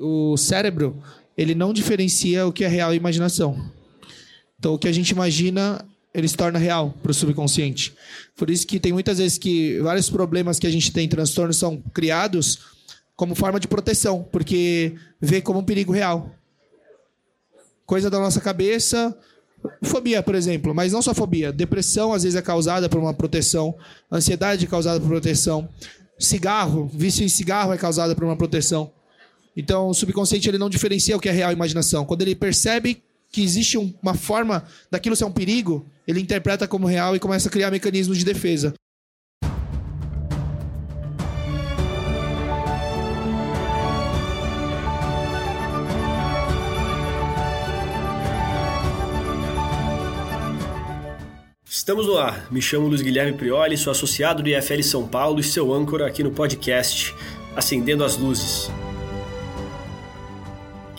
o cérebro, ele não diferencia o que é real e imaginação. Então, o que a gente imagina, ele se torna real para o subconsciente. Por isso que tem muitas vezes que vários problemas que a gente tem, transtornos, são criados como forma de proteção, porque vê como um perigo real. Coisa da nossa cabeça, Fobia, por exemplo, mas não só fobia. Depressão às vezes é causada por uma proteção, ansiedade é causada por proteção, cigarro, vício em cigarro é causada por uma proteção. Então, o subconsciente ele não diferencia o que é real e imaginação. Quando ele percebe que existe uma forma daquilo ser um perigo, ele interpreta como real e começa a criar mecanismos de defesa. Estamos no ar. Me chamo Luiz Guilherme Prioli, sou associado do IFL São Paulo e seu âncora aqui no podcast Acendendo as Luzes.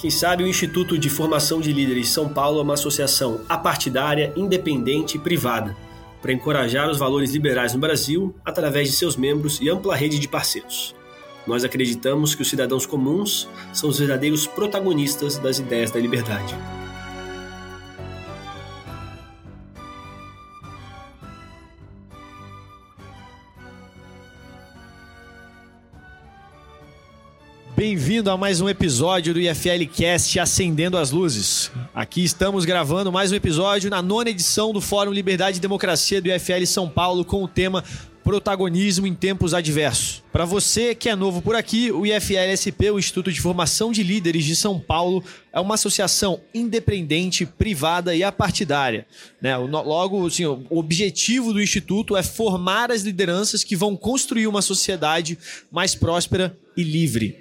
Quem sabe o Instituto de Formação de Líderes São Paulo é uma associação apartidária, independente e privada para encorajar os valores liberais no Brasil através de seus membros e ampla rede de parceiros. Nós acreditamos que os cidadãos comuns são os verdadeiros protagonistas das ideias da liberdade. Bem-vindo a mais um episódio do IFL Cast Acendendo as Luzes. Aqui estamos gravando mais um episódio na nona edição do Fórum Liberdade e Democracia do IFL São Paulo com o tema Protagonismo em Tempos Adversos. Para você que é novo por aqui, o IFLSP, o Instituto de Formação de Líderes de São Paulo, é uma associação independente, privada e apartidária. Né? Logo, assim, o objetivo do Instituto é formar as lideranças que vão construir uma sociedade mais próspera e livre.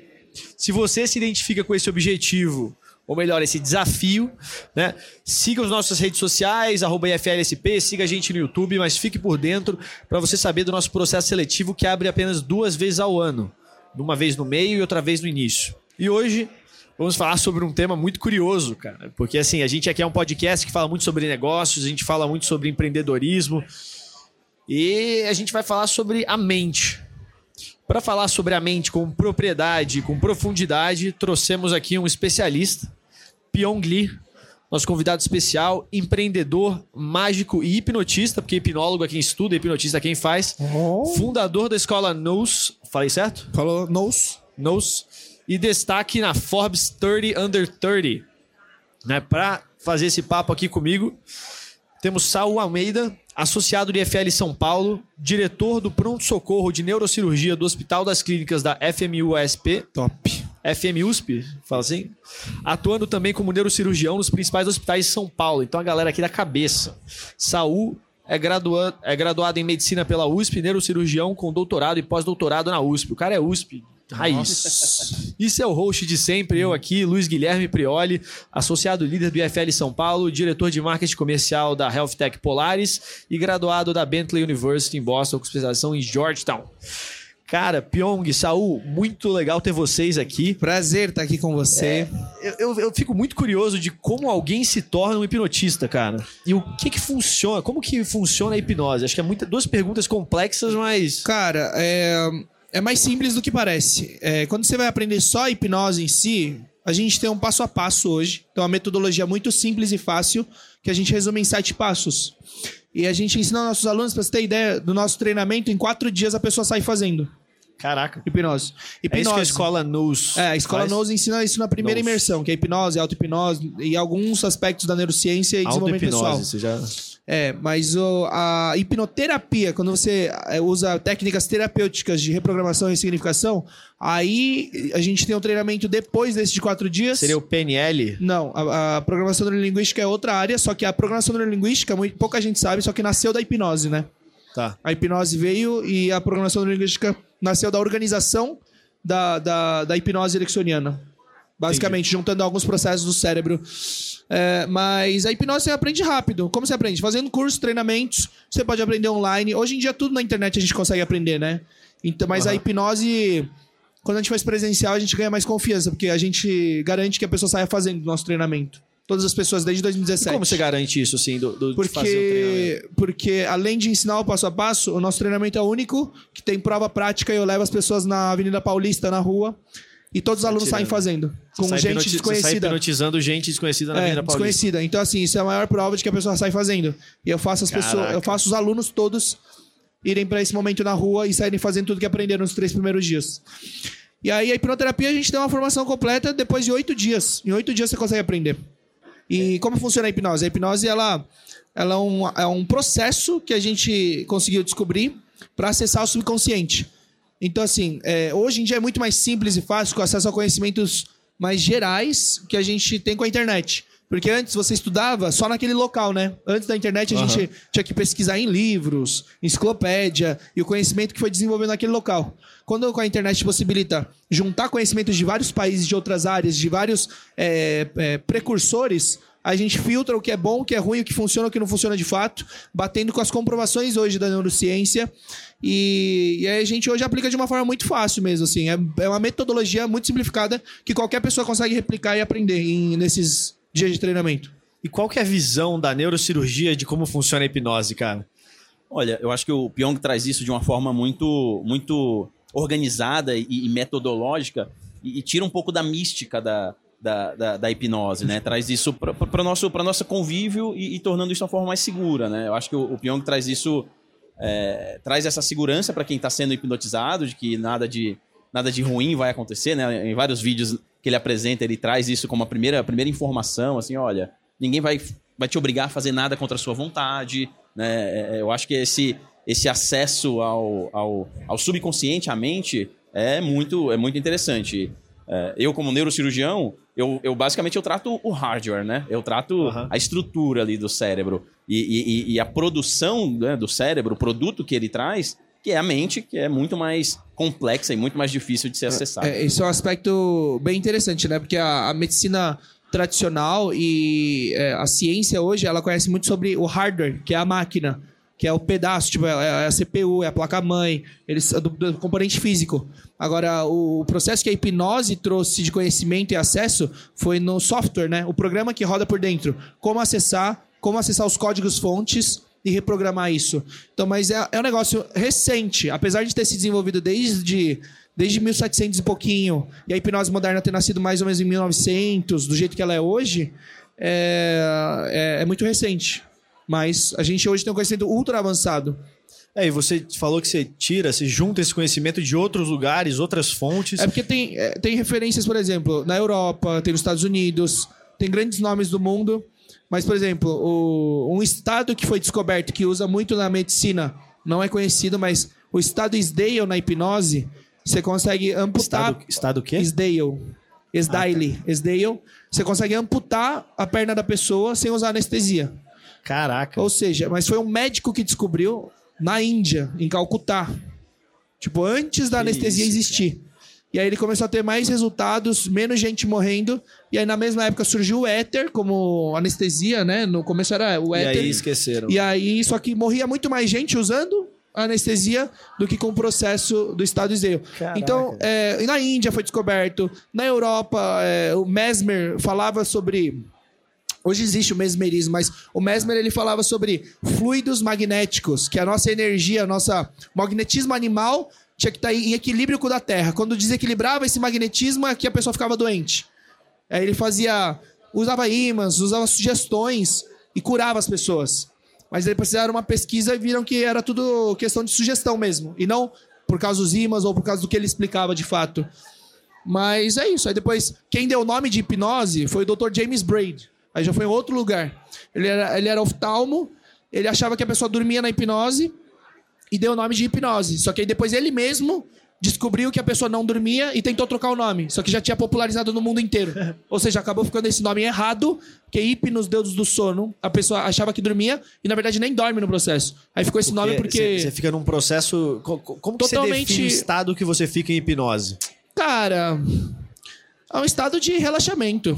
Se você se identifica com esse objetivo, ou melhor, esse desafio, né? Siga as nossas redes sociais, arroba IFLSP, siga a gente no YouTube, mas fique por dentro para você saber do nosso processo seletivo que abre apenas duas vezes ao ano. Uma vez no meio e outra vez no início. E hoje vamos falar sobre um tema muito curioso, cara. Porque assim, a gente aqui é um podcast que fala muito sobre negócios, a gente fala muito sobre empreendedorismo. E a gente vai falar sobre a mente. Para falar sobre a mente com propriedade, com profundidade, trouxemos aqui um especialista, Pyong Lee, nosso convidado especial, empreendedor, mágico e hipnotista, porque hipnólogo é quem estuda, hipnotista é quem faz. Oh. Fundador da escola Nose, falei certo? Falou Nose. Nose. E destaque na Forbes 30 Under 30. Né? Para fazer esse papo aqui comigo, temos Saul Almeida, associado do IFL São Paulo, diretor do pronto-socorro de neurocirurgia do Hospital das Clínicas da FMUSP. Top. FMUSP, fala assim. Atuando também como neurocirurgião nos principais hospitais de São Paulo. Então a galera aqui da cabeça. Saul é, gradua é graduado em medicina pela USP, neurocirurgião com doutorado e pós-doutorado na USP. O cara é USP, Raiz. Isso é o host de sempre, eu aqui, Luiz Guilherme Prioli, associado líder do IFL São Paulo, diretor de marketing comercial da Health Tech Polaris e graduado da Bentley University em Boston com especialização em Georgetown. Cara, Pyong, Saul, muito legal ter vocês aqui. Prazer estar aqui com você. É, eu, eu, fico muito curioso de como alguém se torna um hipnotista, cara. E o que que funciona, como que funciona a hipnose? Acho que é muita, duas perguntas complexas, mas... Cara, é é mais simples do que parece. É, quando você vai aprender só a hipnose em si, a gente tem um passo a passo hoje. Então, uma metodologia muito simples e fácil que a gente resume em sete passos. E a gente ensina nossos alunos, para você ter ideia do nosso treinamento, em quatro dias a pessoa sai fazendo. Caraca. Hipnose. hipnose. É isso que a escola NOS É, a escola faz? NOS ensina isso na primeira imersão, que é hipnose, auto-hipnose e alguns aspectos da neurociência e desenvolvimento pessoal. Você já... É, mas o, a hipnoterapia, quando você é, usa técnicas terapêuticas de reprogramação e ressignificação, aí a gente tem um treinamento depois desses de quatro dias. Seria o PNL? Não, a, a programação neurolinguística é outra área, só que a programação neurolinguística, muito, pouca gente sabe, só que nasceu da hipnose, né? Tá. A hipnose veio e a programação neurolinguística nasceu da organização da, da, da hipnose ericksoniana. Basicamente, Entendi. juntando alguns processos do cérebro. É, mas a hipnose você aprende rápido. Como você aprende? Fazendo cursos, treinamentos, você pode aprender online. Hoje em dia, tudo na internet a gente consegue aprender, né? Então, mas uhum. a hipnose, quando a gente faz presencial, a gente ganha mais confiança, porque a gente garante que a pessoa saia fazendo o nosso treinamento. Todas as pessoas desde 2017. E como você garante isso, assim, do, do porque, Porque, além de ensinar o passo a passo, o nosso treinamento é único, que tem prova prática e eu levo as pessoas na Avenida Paulista, na rua e todos os alunos tirando. saem fazendo. Com Sai gente hipnoti- Você sai desconhecida. hipnotizando gente desconhecida na É, Avenida Paulista. desconhecida. Então, assim, isso é a maior prova de que a pessoa sai fazendo. E eu faço as pessoas, Caraca. eu faço os alunos todos irem para esse momento na rua e saírem fazendo tudo que aprenderam nos três primeiros dias. E aí a hipnoterapia a gente tem uma formação completa depois de oito dias. Em oito dias você consegue aprender. E como funciona a hipnose? A hipnose ela, ela é, um, é um processo que a gente conseguiu descobrir para acessar o subconsciente. Então, assim, é, hoje em dia é muito mais simples e fácil com acesso a conhecimentos mais gerais que a gente tem com a internet. Porque antes você estudava só naquele local, né? Antes da internet a Aham. gente tinha que pesquisar em livros, enciclopédia e o conhecimento que foi desenvolvido naquele local. Quando com a internet possibilita juntar conhecimentos de vários países, de outras áreas, de vários é, é, precursores, a gente filtra o que é bom, o que é ruim, o que funciona, o que não funciona de fato, batendo com as comprovações hoje da neurociência. E, e aí a gente hoje aplica de uma forma muito fácil mesmo, assim. É, é uma metodologia muito simplificada que qualquer pessoa consegue replicar e aprender em- nesses dias de treinamento. E qual que é a visão da neurocirurgia de como funciona a hipnose, cara? Olha, eu acho que o Pyong traz isso de uma forma muito, muito organizada e, e metodológica e, e tira um pouco da mística da, da, da, da hipnose, né? Traz isso para nosso para nosso convívio e, e tornando isso uma forma mais segura, né? Eu acho que o, o Pyong traz isso é, traz essa segurança para quem está sendo hipnotizado de que nada de nada de ruim vai acontecer, né? Em vários vídeos que ele apresenta, ele traz isso como a primeira, a primeira informação, assim, olha, ninguém vai, vai te obrigar a fazer nada contra a sua vontade, né? É, Eu acho que esse, esse acesso ao, ao, ao subconsciente, à mente, é muito, é muito interessante. É, eu, como neurocirurgião, eu, eu basicamente eu trato o hardware, né? Eu trato Aham. a estrutura ali do cérebro. E, e- e- e a produção né, do cérebro, o produto que ele traz, que é a mente, que é muito mais complexa e muito mais difícil de ser acessada. É, esse é um aspecto bem interessante, né? Porque a, a medicina tradicional e é, a ciência hoje, ela conhece muito sobre o hardware, que é a máquina, que é o pedaço, tipo, é, é a CPU, é a placa-mãe, eles do, do componente físico. Agora, o, o processo que a hipnose trouxe de conhecimento e acesso foi no software, né? O programa que roda por dentro. Como acessar, como acessar os códigos fontes e reprogramar isso. Então, mas é, é um negócio recente, apesar de ter se desenvolvido desde desde 1700 e pouquinho, e a hipnose moderna ter nascido mais ou menos em 1900, do jeito que ela é hoje, é, é, é muito recente. Mas a gente hoje tem um conhecimento ultra avançado. É, e você falou que você tira, você junta esse conhecimento de outros lugares, outras fontes. É porque tem, é, tem referências, por exemplo, na Europa, tem nos Estados Unidos, tem grandes nomes do mundo. Mas, por exemplo, o- um estado que foi descoberto, que usa muito na medicina, não é conhecido, mas o estado Isdale na hipnose, você consegue amputar. Estado, estado o quê? Isdale. Isdale. Isdale. Você consegue amputar a perna da pessoa sem usar anestesia. Caraca. Ou seja, mas foi um médico que descobriu na Índia, em Calcutá. Tipo, antes da Que anestesia isso, existir. E aí ele começou a ter mais resultados, menos gente morrendo. E aí na mesma época surgiu o éter como anestesia, né? No começo era o E éter. aí esqueceram. E aí, só que morria muito mais gente usando a anestesia do que com o processo do estado. Caraca. Então, é, e na Índia foi descoberto, na Europa, é, o Mesmer falava sobre. Hoje existe o mesmerismo, mas o Mesmer ele falava sobre fluidos magnéticos, que a nossa energia, a nossa magnetismo animal tinha que estar em equilíbrio com o da Terra. Quando desequilibrava esse magnetismo, é que a pessoa ficava doente. Aí ele fazia. usava ímãs, usava sugestões e curava as pessoas. Mas aí precisaram uma pesquisa e viram que era tudo questão de sugestão mesmo. E não por causa dos ímãs ou por causa do que ele explicava de fato. Mas é isso. Aí depois, quem deu o nome de hipnose foi o Dr. James Braid. Aí já foi em outro lugar. Ele era, ele era oftalmo, ele achava que a pessoa dormia na hipnose e deu o nome de hipnose. Só que aí depois ele mesmo descobriu que a pessoa não dormia e tentou trocar o nome. Só que já tinha popularizado no mundo inteiro. Ou seja, acabou ficando esse nome errado, que é hipnos, deus do sono. A pessoa achava que dormia e na verdade nem dorme no processo. Aí ficou esse nome porque... Você fica num processo. co- co- Como que você Totalmente- define o estado que você fica em hipnose? Cara, é um estado de relaxamento.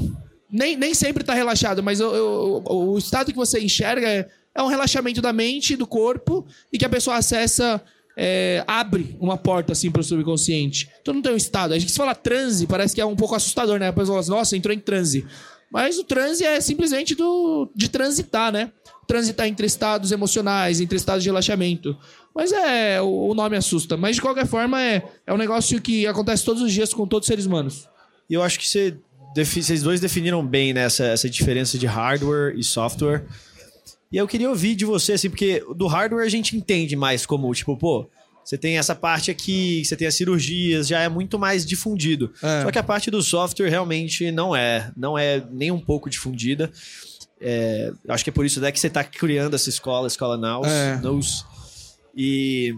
Nem, nem sempre tá relaxado, mas o, o, o- o estado que você enxerga é, é um relaxamento da mente, do corpo, e que a pessoa acessa, é, abre uma porta assim pro subconsciente. Então não tem um estado. A gente fala transe, parece que é um pouco assustador, né? A pessoa fala, assim, nossa, entrou em transe. Mas o transe é simplesmente do, de transitar, né? Transitar entre estados emocionais, entre estados de relaxamento. Mas é, o, o nome assusta. Mas de qualquer forma, é, é um negócio que acontece todos os dias com todos os seres humanos. E eu acho que você vocês dois definiram bem né, essa, essa diferença de hardware e software. E eu queria ouvir de você, assim, porque do hardware a gente entende mais como, tipo, pô, você tem essa parte aqui, você tem as cirurgias, já é muito mais difundido. É. Só que a parte do software realmente não é, não é nem um pouco difundida. É, acho que é por isso até que você está criando essa escola, a escola Naus. É. Nous. E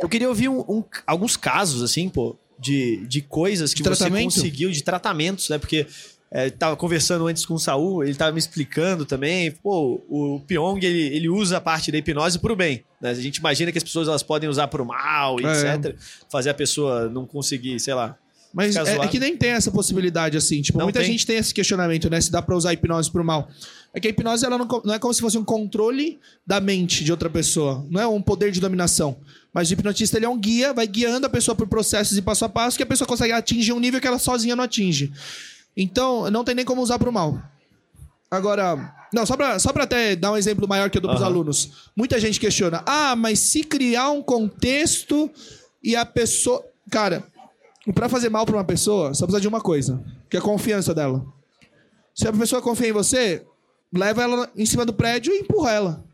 eu queria ouvir um- um- alguns casos, assim, pô, de, de coisas que De você tratamento? conseguiu, de tratamentos, né? Porque é, tava conversando antes com o Saul, ele tava me explicando também, pô, o Pyong, ele, ele usa a parte da hipnose pro bem, né? A gente imagina que as pessoas elas podem usar pro mal, É. etc. Fazer a pessoa não conseguir, sei lá. Mas é, é que nem tem essa possibilidade, assim. Tipo, Não muita tem? gente tem esse questionamento, né? Se dá pra usar a hipnose pro mal. É que a hipnose ela não, não é como se fosse um controle da mente de outra pessoa. Não é um poder de dominação. Mas o hipnotista ele é um guia, vai guiando a pessoa por processos e passo a passo que a pessoa consegue atingir um nível que ela sozinha não atinge. Então, não tem nem como usar pro mal. Agora, não, só pra, só pra até dar um exemplo maior que eu dou pros alunos. Muita gente questiona: ah, mas se criar um contexto e a pessoa. Cara, Pra fazer mal pra uma pessoa, só precisa de uma coisa, que é a confiança dela. Se a pessoa confia em você, leva ela em cima do prédio e empurra ela.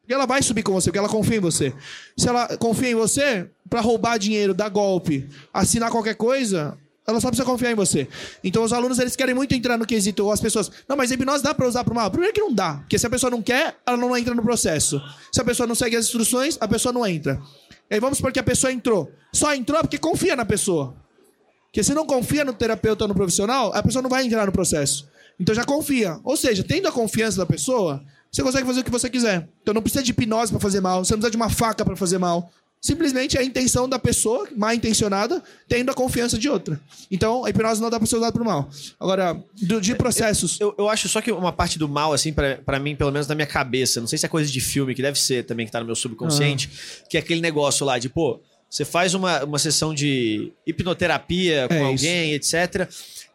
Porque ela vai subir com você, porque ela confia em você. Se ela confia em você, pra roubar dinheiro, dar golpe, assinar qualquer coisa, ela só precisa confiar em você. Então os alunos eles querem muito entrar no quesito, ou as pessoas, não, mas hipnose dá pra usar pro mal? Primeiro que não dá, porque se a pessoa não quer, ela não entra no processo. Se a pessoa não segue as instruções, a pessoa não entra. E aí vamos supor que a pessoa entrou. Só entrou porque confia na pessoa. Porque se não confia no terapeuta ou no profissional, a pessoa não vai entrar no processo. Então já confia. Ou seja, tendo a confiança da pessoa, você consegue fazer o que você quiser. Então não precisa de hipnose pra fazer mal, você não precisa de uma faca pra fazer mal. Simplesmente é a intenção da pessoa, mal intencionada, tendo a confiança de outra. Então a hipnose não dá pra ser usada pro mal. Agora, do- de processos. Eu, eu acho só que uma parte do mal, assim, pra mim, pelo menos na minha cabeça, não sei se é coisa de filme, que deve ser também, que tá no meu subconsciente, que é aquele negócio lá de, pô, você faz uma, uma sessão de hipnoterapia com É alguém, etc.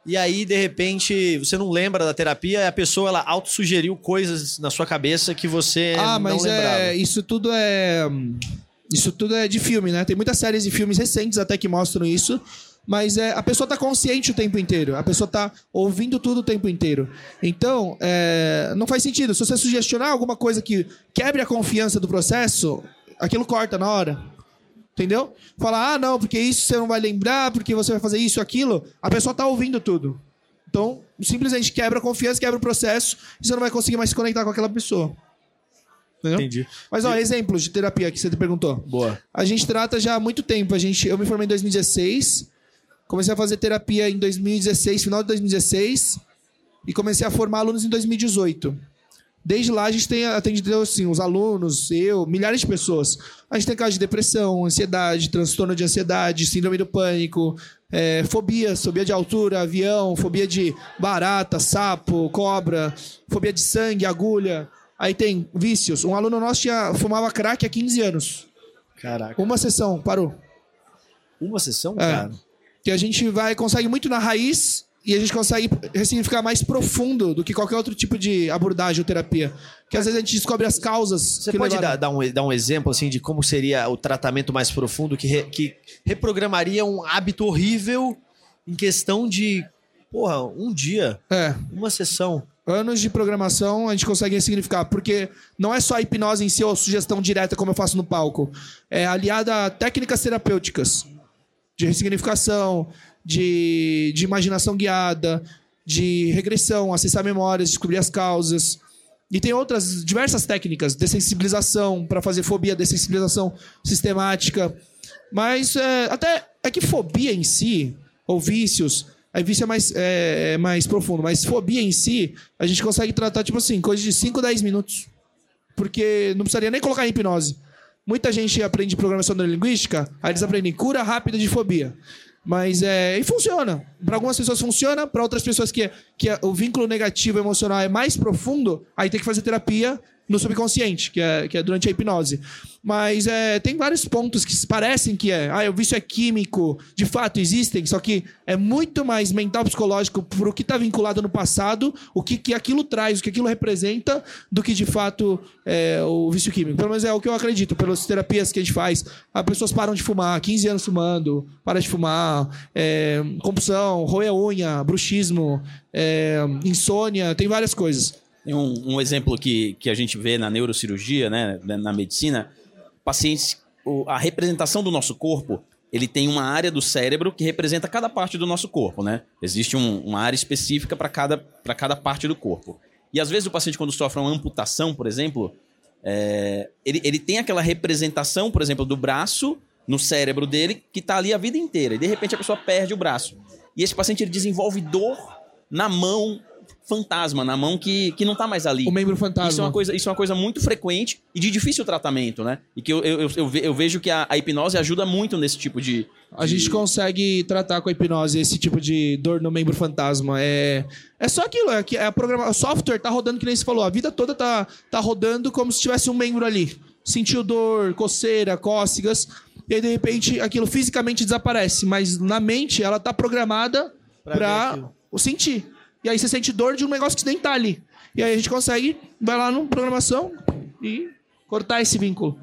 E aí, de repente, você não lembra da terapia e a pessoa, ela autossugeriu coisas na sua cabeça que você ah, não mas lembrava. é, isso tudo é. Isso tudo é de filme, né? Tem muitas séries e filmes recentes até que mostram isso. Mas é, a pessoa tá consciente o tempo inteiro. A pessoa tá ouvindo tudo o tempo inteiro. Então, é, não faz sentido. Se você sugestionar alguma coisa que quebre a confiança do processo, aquilo corta na hora. Entendeu? Falar, ah, não, porque isso você não vai lembrar, porque você vai fazer isso, aquilo. A pessoa tá ouvindo tudo. Então, simplesmente quebra a confiança, quebra o processo, e você não vai conseguir mais se conectar com aquela pessoa. Entendeu? Entendi. Mas, ó, exemplos de terapia que você te perguntou. Boa. A gente trata já há muito tempo. A gente, eu me formei em 2016, comecei a fazer terapia em 2016, final de 2016, e comecei a formar alunos em 2018. Desde lá a gente tem atendido assim, os alunos, eu, milhares de pessoas. A gente tem casos de depressão, ansiedade, transtorno de ansiedade, síndrome do pânico, é, fobias, fobia de altura, avião, fobia de barata, sapo, cobra, fobia de sangue, agulha. Aí tem vícios. Um aluno nosso tinha, fumava crack há 15 anos. Caraca. Uma sessão, parou. Uma sessão, É. cara? Que a gente vai, consegue muito na raiz e a gente consegue ressignificar mais profundo do que qualquer outro tipo de abordagem ou terapia. Que às vezes a gente descobre as causas. Você que pode levaram- dar, dar um, dar um exemplo assim de como seria o tratamento mais profundo que, re- que reprogramaria um hábito horrível em questão de, porra, um dia, É. uma sessão. Anos de programação a gente consegue ressignificar. Porque não é só a hipnose em si ou sugestão direta, como eu faço no palco. É aliada a técnicas terapêuticas de ressignificação, de, de imaginação guiada, de regressão, acessar memórias, descobrir as causas. E tem outras diversas técnicas, dessensibilização para fazer fobia, dessensibilização sistemática. Mas é, até é que fobia em si, ou vícios, aí vício é mais, é, é mais profundo, mas fobia em si, a gente consegue tratar, tipo assim, coisa de 5, 10 minutos. Porque não precisaria nem colocar em hipnose. Muita gente aprende programação neurolinguística, aí eles aprendem cura rápida de fobia. Mas é. E funciona. Para algumas pessoas funciona, para outras pessoas que, que o vínculo negativo emocional é mais profundo, aí tem que fazer terapia no subconsciente, que é, que é durante a hipnose. Mas é, tem vários pontos que parecem que é. Ah, o vício é químico, de fato existem, só que é muito mais mental, psicológico, por o que está vinculado no passado, o que, que aquilo traz, o que aquilo representa, do que de fato é, o vício químico. Pelo menos é o que eu acredito, pelas terapias que a gente faz. As pessoas param de fumar, 15 anos fumando, para de fumar, é, compulsão, roer unha, bruxismo, é, insônia, tem várias coisas. Um, um, exemplo que, que a gente vê na neurocirurgia, né, na medicina, pacientes, a representação do nosso corpo, ele tem uma área do cérebro que representa cada parte do nosso corpo, né? Existe um, uma área específica para cada, cada parte do corpo. E às vezes o paciente, quando sofre uma amputação, por exemplo, é, ele, ele tem aquela representação, por exemplo, do braço no cérebro dele, que está ali a vida inteira. E de repente a pessoa perde o braço. E esse paciente ele desenvolve dor na mão fantasma na mão que, que não tá mais ali. O membro fantasma. Isso é uma coisa, isso é uma coisa muito frequente e de difícil tratamento, né? E que eu, eu, eu, eu vejo que a, a, hipnose ajuda muito nesse tipo de, de, A gente consegue tratar com a hipnose esse tipo de dor no membro fantasma. É, é só aquilo, é que é a programa, o software tá rodando, que nem você falou, a vida toda tá, tá rodando como se tivesse um membro ali. Sentiu dor, coceira, cócegas, e aí de repente aquilo fisicamente desaparece, mas na mente ela tá programada pra, pra sentir. E aí você sente dor de um negócio que nem tá ali. E aí a gente consegue, vai lá no programação e cortar esse vínculo.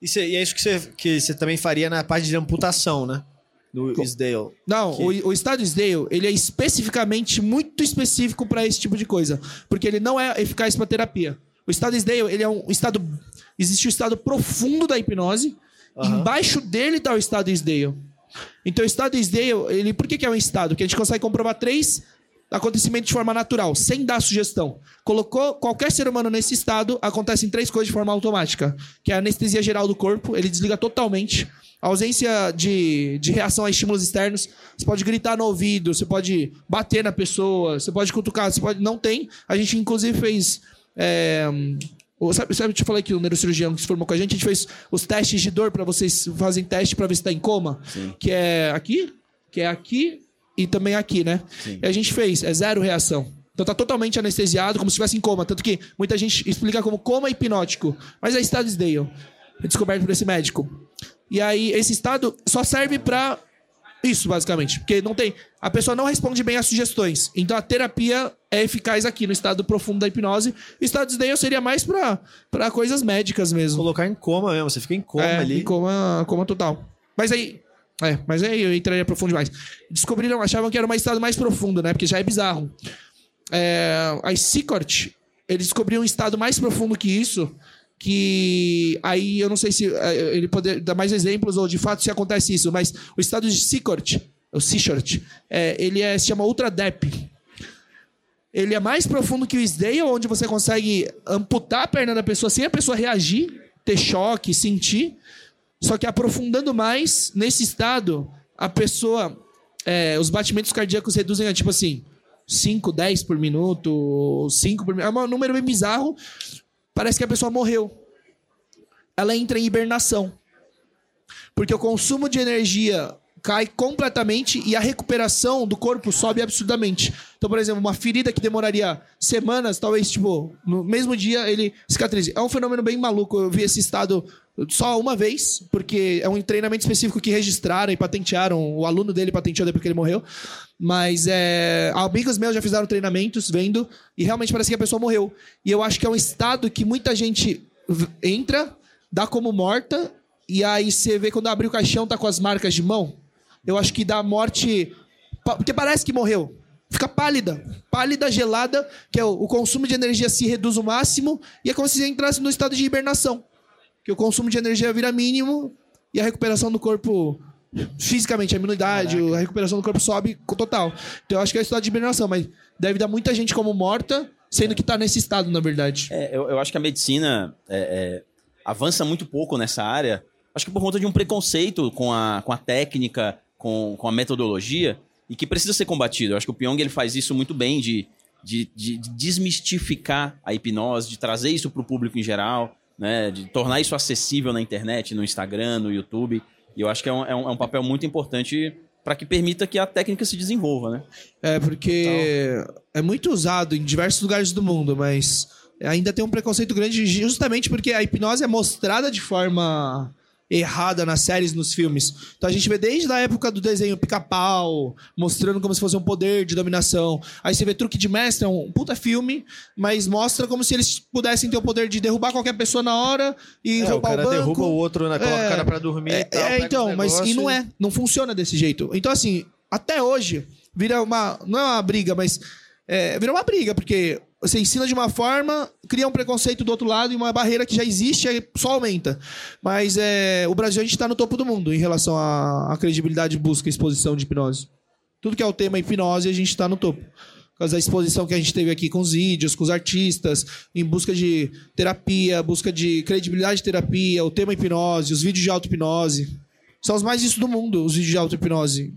E, cê, e é isso que você, que você também faria na parte de amputação, né? No SDALE. Não, que... o, o estado SDALE, ele é especificamente muito específico para esse tipo de coisa. Porque ele não é eficaz para terapia. O estado SDALE, ele é um estado... Existe o estado profundo da hipnose. Uhum. Embaixo dele está o estado SDALE. Então, o estado SDALE, ele, por que, que é um estado? Porque a gente consegue comprovar três acontecimento de forma natural, sem dar sugestão. Colocou qualquer ser humano nesse estado, acontecem três coisas de forma automática. Que é a anestesia geral do corpo, ele desliga totalmente. A ausência de, de reação a estímulos externos. Você pode gritar no ouvido, você pode bater na pessoa, você pode cutucar, você pode. Não tem. A gente, inclusive, fez. É, Sabe, sabe, eu te falei que o neurocirurgião que se formou com a gente, a gente fez os testes de dor para vocês fazem teste para ver se está em coma. Sim. Que é aqui, que é aqui e também aqui, né? Sim. E a gente fez, é zero reação. Então tá totalmente anestesiado, como se estivesse em coma. Tanto que muita gente explica como coma hipnótico. Mas é estado Dale. É descoberto por esse médico. E aí, esse estado só serve para isso, basicamente. Porque não tem. A pessoa não responde bem às sugestões. Então a terapia é eficaz aqui, no estado profundo da hipnose. O estado Dale seria mais para coisas médicas mesmo. Colocar em coma mesmo, você fica em coma é, ali. Em coma, coma total. Mas aí, é, mas aí eu entraria profundo demais. Descobriram, achavam que era um estado mais profundo, né? Porque já é bizarro. É, a Secort, eles descobriram um estado mais profundo que isso, que aí eu não sei se é, ele poder dar mais exemplos ou de fato se acontece isso, mas o estado de Secort, o Seashort, é, ele é, se chama Ultra Dep. Ele é mais profundo que o SDALE, onde você consegue amputar a perna da pessoa sem a pessoa reagir, ter choque, sentir. Só que aprofundando mais, nesse estado, a pessoa. É, os batimentos cardíacos reduzem a tipo assim, 5, 10 por minuto, 5 por minuto. É um número bem bizarro. Parece que a pessoa morreu. Ela entra em hibernação. Porque o consumo de energia cai completamente e a recuperação do corpo sobe absurdamente. Então, por exemplo, uma ferida que demoraria semanas, talvez, tipo, no mesmo dia ele cicatrize. É um fenômeno bem maluco. Eu vi esse estado só uma vez, porque é um treinamento específico que registraram e patentearam. O aluno dele patenteou depois que ele morreu. Mas é, amigos meus já fizeram treinamentos vendo e realmente parece que a pessoa morreu. E eu acho que é um estado que muita gente entra, dá como morta, e aí você vê quando abre o caixão, tá com as marcas de mão. Eu acho que dá morte. Porque parece que morreu. Fica pálida. Pálida, gelada, que é o, o consumo de energia se reduz o máximo, e é como se entrasse no estado de hibernação. Que o consumo de energia vira mínimo e a recuperação do corpo fisicamente, a imunidade, Caraca. a recuperação do corpo sobe total. Então eu acho que é o estado de hibernação, mas deve dar muita gente como morta, sendo que está nesse estado, na verdade. É, eu, eu, acho que a medicina é, é, avança muito pouco nessa área. Acho que por conta de um preconceito com a, com a técnica, com, com a metodologia e que precisa ser combatido. Eu acho que o Pyong ele faz isso muito bem de, de, de, de desmistificar a hipnose, de trazer isso para o público em geral, né, de tornar isso acessível na internet, no Instagram, no YouTube. E eu acho que é um, é um, é um papel muito importante para que permita que a técnica se desenvolva, né? É, porque então... é muito usado em diversos lugares do mundo, mas ainda tem um preconceito grande justamente porque a hipnose é mostrada de forma errada nas séries, nos filmes. Então a gente vê desde a época do desenho pica-pau, mostrando como se fosse um poder de dominação. Aí você vê Truque de Mestre, é um puta filme, mas mostra como se eles pudessem ter o poder de derrubar qualquer pessoa na hora e É, o roubar cara o banco. derruba o outro, né? Coloca É. o cara pra dormir É, e tal. é, então, mas e não é, não funciona desse jeito. Então, assim, até hoje, vira uma. Não é uma briga, mas. É, vira uma briga, porque você ensina de uma forma, cria um preconceito do outro lado e uma barreira que já existe só aumenta. Mas é, o Brasil a gente está no topo do mundo em relação à, à credibilidade, busca e exposição de hipnose. Tudo que é o tema hipnose, a gente está no topo. Por causa da exposição que a gente teve aqui com os vídeos, com os artistas, em busca de terapia, busca de credibilidade de terapia, o tema hipnose, os vídeos de auto-hipnose. São os mais vistos do mundo, os vídeos de auto-hipnose.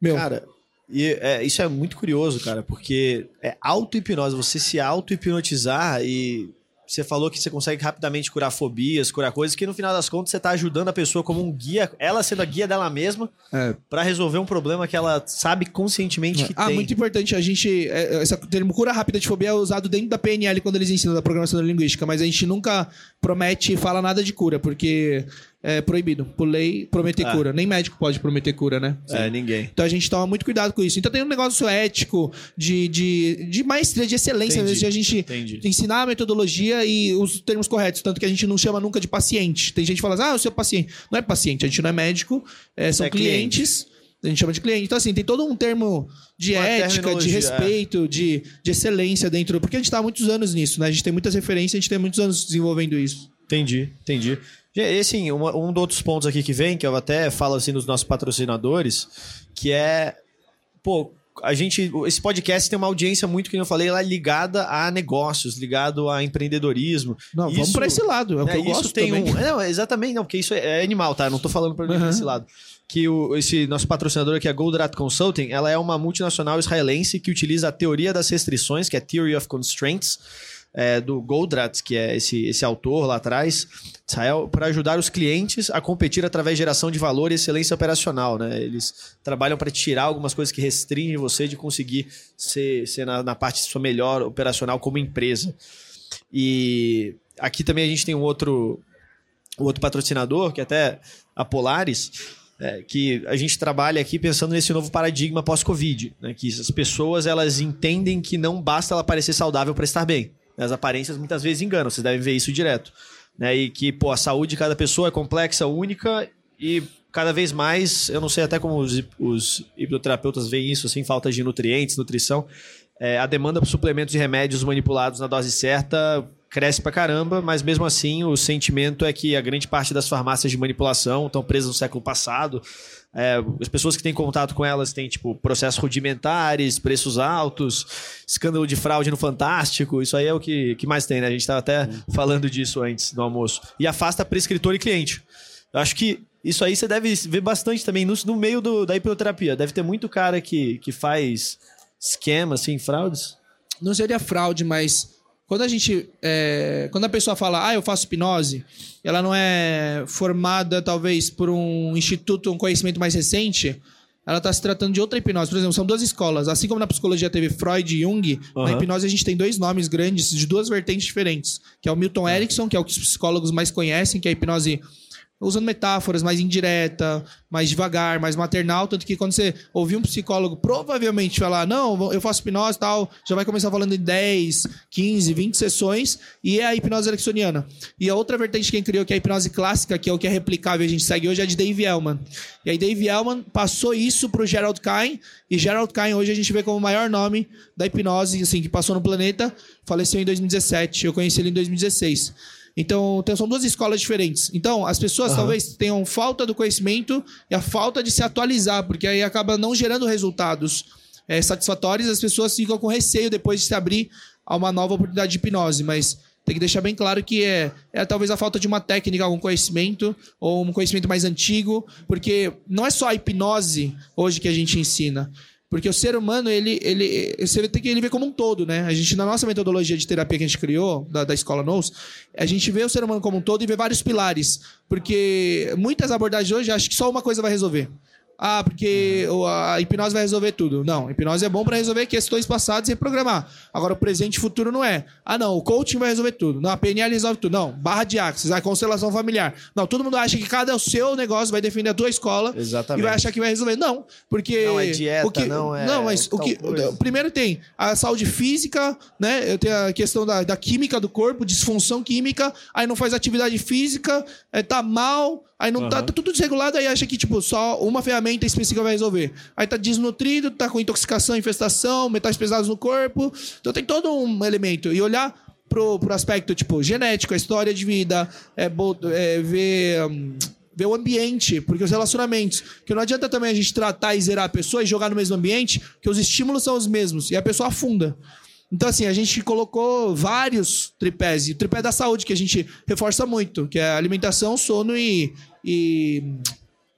Meu, Cara, e é, isso é muito curioso, cara, porque é auto-hipnose, você se auto-hipnotizar e você falou que você consegue rapidamente curar fobias, curar coisas, que no final das contas você tá ajudando a pessoa como um guia, ela sendo a guia dela mesma, É. pra resolver um problema que ela sabe conscientemente que ah, tem. muito importante. A gente. é, Esse termo cura rápida de fobia é usado dentro da PNL quando eles ensinam da programação linguística, mas a gente nunca promete e fala nada de cura, porque é proibido. Por lei, prometer Ah. cura. Nem médico pode prometer cura, né? É, ninguém. Então a gente toma muito cuidado com isso. Então tem um negócio ético, de, de, de maestria, de excelência, Entendi, de a gente entendi. ensinar a metodologia e os termos corretos. Tanto que a gente não chama nunca de paciente. Tem gente que fala assim, ah, o seu paciente. Não é paciente, a gente não é médico, é, são É cliente. clientes. A gente chama de cliente. Então, assim, tem todo um termo de Uma ética, de é. respeito, de, de excelência dentro. Porque a gente está há muitos anos nisso, né? A gente tem muitas referências, a gente tem muitos anos desenvolvendo isso. Entendi, entendi. E assim, uma- um dos outros pontos aqui que vem, que eu até falo assim nos nossos patrocinadores, que é, pô, a gente, esse podcast tem uma audiência muito, que eu falei, é ligada a negócios, ligado a empreendedorismo. Não, vamos Isso- para esse lado. É o que É, eu isso gosto tem também. um. Não, exatamente, não, porque isso é animal, tá? Eu não tô falando pra mim Uhum. desse lado. Que o, esse nosso patrocinador aqui, a Goldratt Consulting, ela é uma multinacional israelense que utiliza a teoria das restrições, que é Theory of Constraints, é, do Goldratt, que é esse, esse autor lá atrás, Israel, para ajudar os clientes a competir através de geração de valor e excelência operacional, né? Eles trabalham para tirar algumas coisas que restringem você de conseguir ser, ser na, na parte sua melhor operacional como empresa. E aqui também a gente tem um outro, um outro patrocinador, que é até a Polaris, é, que a gente trabalha aqui pensando nesse novo paradigma pós-Covid, né? que as pessoas elas entendem que não basta ela parecer saudável para estar bem. As aparências muitas vezes enganam, vocês devem ver isso direto. Né? E que pô, a saúde de cada pessoa é complexa, única e cada vez mais, eu não sei até como os, os hipnoterapeutas veem isso, assim, falta de nutrientes, nutrição, é, a demanda por suplementos e remédios manipulados na dose certa cresce pra caramba, mas mesmo assim o sentimento é que a grande parte das farmácias de manipulação estão presas no século passado. É, as pessoas que têm contato com elas têm, tipo, processos rudimentares, preços altos, escândalo de fraude no Fantástico. Isso aí é o que, que mais tem, né? A gente estava até falando disso antes do almoço. E afasta prescritor e cliente. Eu acho que isso aí você deve ver bastante também no, no meio do- da hipnoterapia. Deve ter muito cara que, que faz esquema, assim, fraudes. não seria fraude, mas quando a gente. é, quando a pessoa fala, ah, eu faço hipnose, ela não é formada, talvez, por um instituto, um conhecimento mais recente. Ela está se tratando de outra hipnose. Por exemplo, são duas escolas. Assim como na psicologia teve Freud e Jung, na Aham. hipnose a gente tem dois nomes grandes de duas vertentes diferentes. Que é o Milton Erickson, que é o que os psicólogos mais conhecem, que é a hipnose usando metáforas mais indireta, mais devagar, mais maternal, tanto que quando você ouvir um psicólogo provavelmente falar, não, eu faço hipnose e tal, já vai começar falando em 10, 15, 20 sessões, e é a hipnose ericksoniana. E a outra vertente que quem criou, que é a hipnose clássica, que é o que é replicável e a gente segue hoje, é a de Dave Ellman. E aí Dave Ellman passou isso pro Gerald Kain, e Gerald Kain hoje a gente vê como o maior nome da hipnose, assim, que passou no planeta, faleceu em 2017, eu conheci ele em 2016. Então, tem- são duas escolas diferentes. Então, as pessoas talvez tenham falta do conhecimento e a falta de se atualizar, porque aí acaba não gerando resultados eh, satisfatórios, as pessoas ficam com receio depois de se abrir a uma nova oportunidade de hipnose, mas tem que deixar bem claro que é, é talvez a falta de uma técnica, algum conhecimento, ou um conhecimento mais antigo, porque não é só a hipnose hoje que a gente ensina. Porque o ser humano, ele, ele, você tem que ele vê como um todo, né? A gente, na nossa metodologia de terapia que a gente criou, da, da escola NOS, a gente vê o ser humano como um todo e vê vários pilares. Porque muitas abordagens hoje acham que só uma coisa vai resolver. Ah, porque o- a hipnose vai resolver tudo. Não, a hipnose é bom para resolver questões passadas e reprogramar. Agora, o presente e futuro não é. Ah, não, o coaching vai resolver tudo. Não, a PNL resolve tudo. Não, barra de axis, a constelação familiar. Não, todo mundo acha que cada é o seu negócio vai defender a tua escola Exatamente. e vai achar que vai resolver. Não, porque... Não é dieta, o que, não é Não, mas o que... coisa. Primeiro tem a saúde física, né? Eu tenho a questão da, da química do corpo, disfunção química, aí não faz atividade física, é, tá mal, aí não tá, Aham. tá tudo desregulado, aí acha que, tipo, só uma ferramenta específica vai resolver. Aí tá desnutrido, tá com intoxicação, infestação, metais pesados no corpo. Então tem todo um elemento. E olhar pro, pro aspecto, tipo, genético, a história de vida, é, é, ver. hum, ver o ambiente, porque os relacionamentos. Que não adianta também a gente tratar e zerar a pessoa e jogar no mesmo ambiente, que os estímulos são os mesmos. E a pessoa afunda. Então, assim, a gente colocou vários tripés. E o tripé da saúde, que a gente reforça muito, que é alimentação, sono e, e,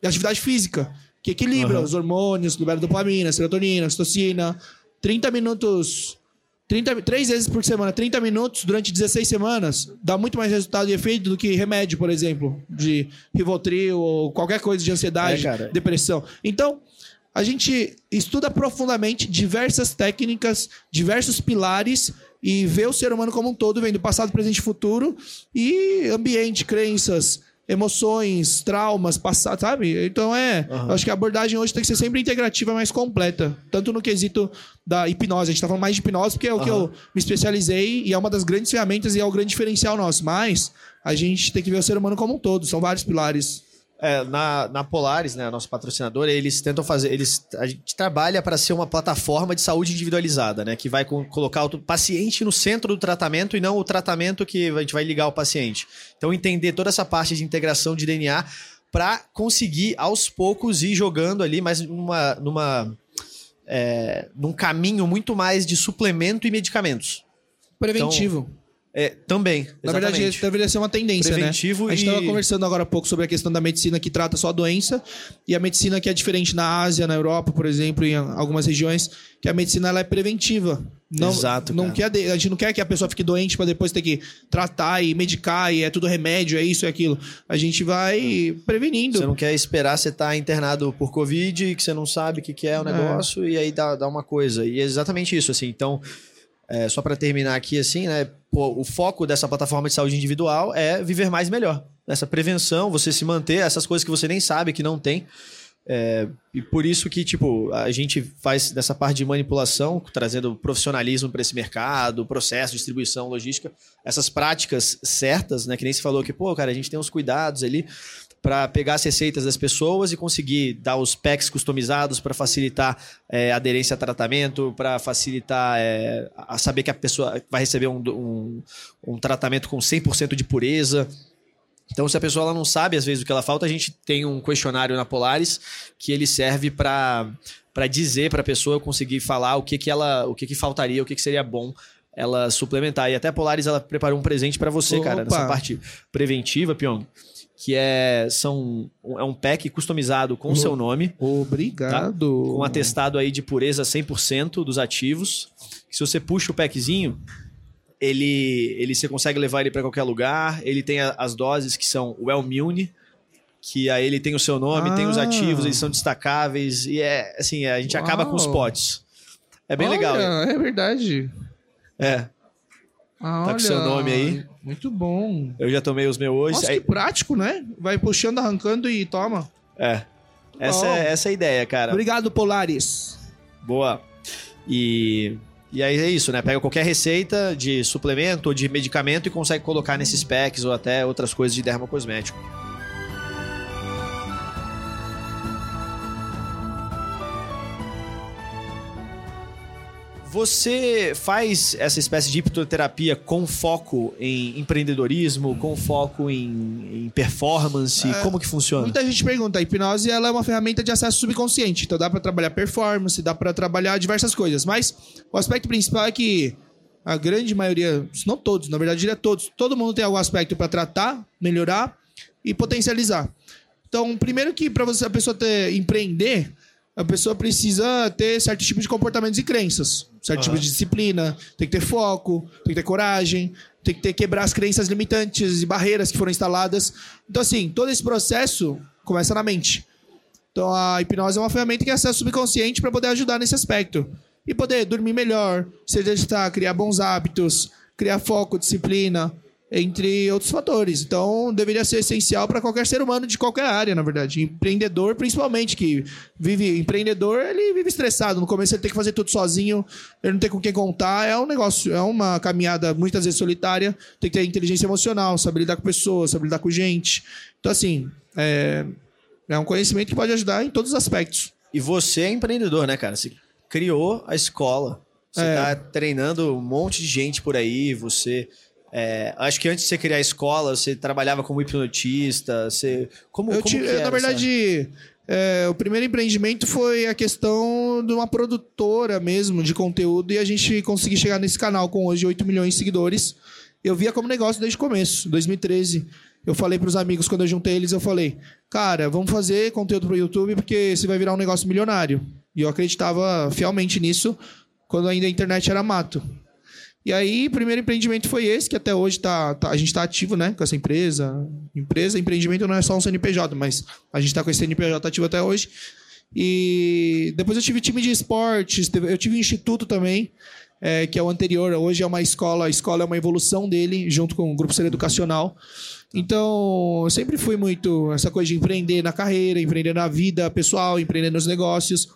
atividade física. Que equilibra Aham. os hormônios, libera dopamina, serotonina, ocitocina. 30 minutos. 30, três vezes por semana, 30 minutos durante 16 semanas, dá muito mais resultado e efeito do que remédio, por exemplo, de Rivotril ou qualquer coisa de ansiedade, É, depressão. Então, a gente estuda profundamente diversas técnicas, diversos pilares e vê o ser humano como um todo, vendo passado, presente e futuro e ambiente, crenças, emoções, traumas, passado, sabe? Então é, eu acho que a abordagem hoje tem que ser sempre integrativa, mais completa, tanto no quesito da hipnose, a gente tá falando mais de hipnose porque é o que Aham. eu me especializei e é uma das grandes ferramentas e é o grande diferencial nosso, mas a gente tem que ver o ser humano como um todo, são vários pilares. É, na, na Polaris, né, nosso patrocinador, eles tentam fazer. Eles, a gente trabalha para ser uma plataforma de saúde individualizada, né? Que vai colocar o paciente no centro do tratamento e não o tratamento que a gente vai ligar ao paciente. Então, entender toda essa parte de integração de DNA para conseguir, aos poucos, ir jogando ali, mas numa. numa é, num caminho muito mais de suplemento e medicamentos. Preventivo. É, também. Na verdade, isso deveria ser uma tendência, Preventivo né? A gente e- estava conversando agora há pouco sobre a questão da medicina que trata só a doença e a medicina que é diferente na Ásia, na Europa, por exemplo, em algumas regiões, que a medicina ela é preventiva. Não, Exato, Não cara. quer, a gente não quer que a pessoa fique doente para depois ter que tratar e medicar e é tudo remédio, é isso e aquilo. A gente vai prevenindo. Você não quer esperar você estar internado por Covid, que você não sabe o que, que é o negócio, e aí dá, dá uma coisa. E é exatamente isso, assim. Então, é, só para terminar aqui, assim, né? pô, o foco dessa plataforma de saúde individual é viver mais melhor. Essa prevenção, você se manter, essas coisas que você nem sabe que não tem. É, e por isso que, tipo, a gente faz dessa parte de manipulação, trazendo profissionalismo para esse mercado, processo, distribuição, logística, essas práticas certas, né? Que nem se falou que, pô, cara, a gente tem uns cuidados ali para pegar as receitas das pessoas e conseguir dar os packs customizados para facilitar é, aderência a tratamento, para facilitar é, a saber que a pessoa vai receber um, um, um tratamento com 100% de pureza. Então, se a pessoa não sabe, às vezes, o que ela falta, a gente tem um questionário na Polaris que ele serve para para dizer para a pessoa conseguir falar o que, que ela o que, que faltaria, o que, que seria bom ela suplementar. E até a Polaris ela preparou um presente para você, cara, Opa! nessa parte preventiva, Pyong, que é são é um pack customizado com o seu nome, Obrigado. com um atestado aí de pureza 100% dos ativos. Se você puxa o packzinho, ele, ele você consegue levar ele para qualquer lugar. Ele tem a- as doses que são o Elmune, que aí ele tem o seu nome, tem os Ah. ativos, eles são destacáveis e é assim, a gente acaba com os Uau. potes. É bem Olha, legal. É verdade. É, Ah, Tá com seu nome aí? Muito bom. eu já tomei os meus hoje. Nossa, Aí- que prático, né? Vai puxando, arrancando e toma. é. Essa é, essa é a ideia, cara. Obrigado, Polaris. Boa. E, e aí é isso, né? Pega qualquer receita de suplemento ou de medicamento e consegue colocar nesses packs ou até outras coisas de dermocosmético. Você faz essa espécie de hipnoterapia com foco em empreendedorismo, com foco em, em performance? É, Como que funciona? Muita gente pergunta, a hipnose ela é uma ferramenta de acesso subconsciente, então dá pra trabalhar performance, dá pra trabalhar diversas coisas, mas o aspecto principal é que a grande maioria, se não todos, na verdade, diria todos, todo mundo tem algum aspecto pra tratar, melhorar e potencializar. Então, primeiro que para você a pessoa ter empreender, a pessoa precisa ter certo tipo de comportamentos e crenças, certo tipo Aham. de disciplina, tem que ter foco, tem que ter coragem, tem que ter quebrar as crenças limitantes e barreiras que foram instaladas. Então, assim, todo esse processo começa na mente. Então a hipnose é uma ferramenta que acessa o subconsciente para poder ajudar nesse aspecto. E poder dormir melhor, se exercitar, criar bons hábitos, criar foco, disciplina, entre outros fatores. Então, deveria ser essencial para qualquer ser humano de qualquer área, na verdade. Empreendedor, principalmente, que vive empreendedor, ele vive estressado. No começo ele tem que fazer tudo sozinho, ele não tem com quem contar. É um negócio, é uma caminhada muitas vezes solitária. Tem que ter inteligência emocional, saber lidar com pessoas, saber lidar com gente. Então, assim, é, é um conhecimento que pode ajudar em todos os aspectos. E você é empreendedor, né, cara? Você criou a escola. Você está é. treinando um monte de gente por aí, você é, acho que antes de você criar a escola, você trabalhava como hipnotista. Você, como, eu como te, Na verdade, é, o primeiro empreendimento foi a questão de uma produtora mesmo de conteúdo e a gente conseguiu chegar nesse canal com hoje 8 milhões de seguidores. Eu via como negócio desde o começo, 2013. Eu falei para os amigos, quando eu juntei eles, eu falei, cara, vamos fazer conteúdo para o YouTube porque você vai virar um negócio milionário. E eu acreditava fielmente nisso quando ainda a internet era mato. E aí, primeiro empreendimento foi esse, que até hoje tá, tá a gente está ativo né, com essa empresa. Empresa, empreendimento não é só um CNPJ, mas a gente está com esse CNPJ ativo até hoje. E depois eu tive time de esportes, eu tive instituto também, é, que é o anterior. Hoje é uma escola, a escola é uma evolução dele, junto com o grupo ser educacional. Então, eu sempre fui muito essa coisa de empreender na carreira, empreender na vida pessoal, empreender nos negócios.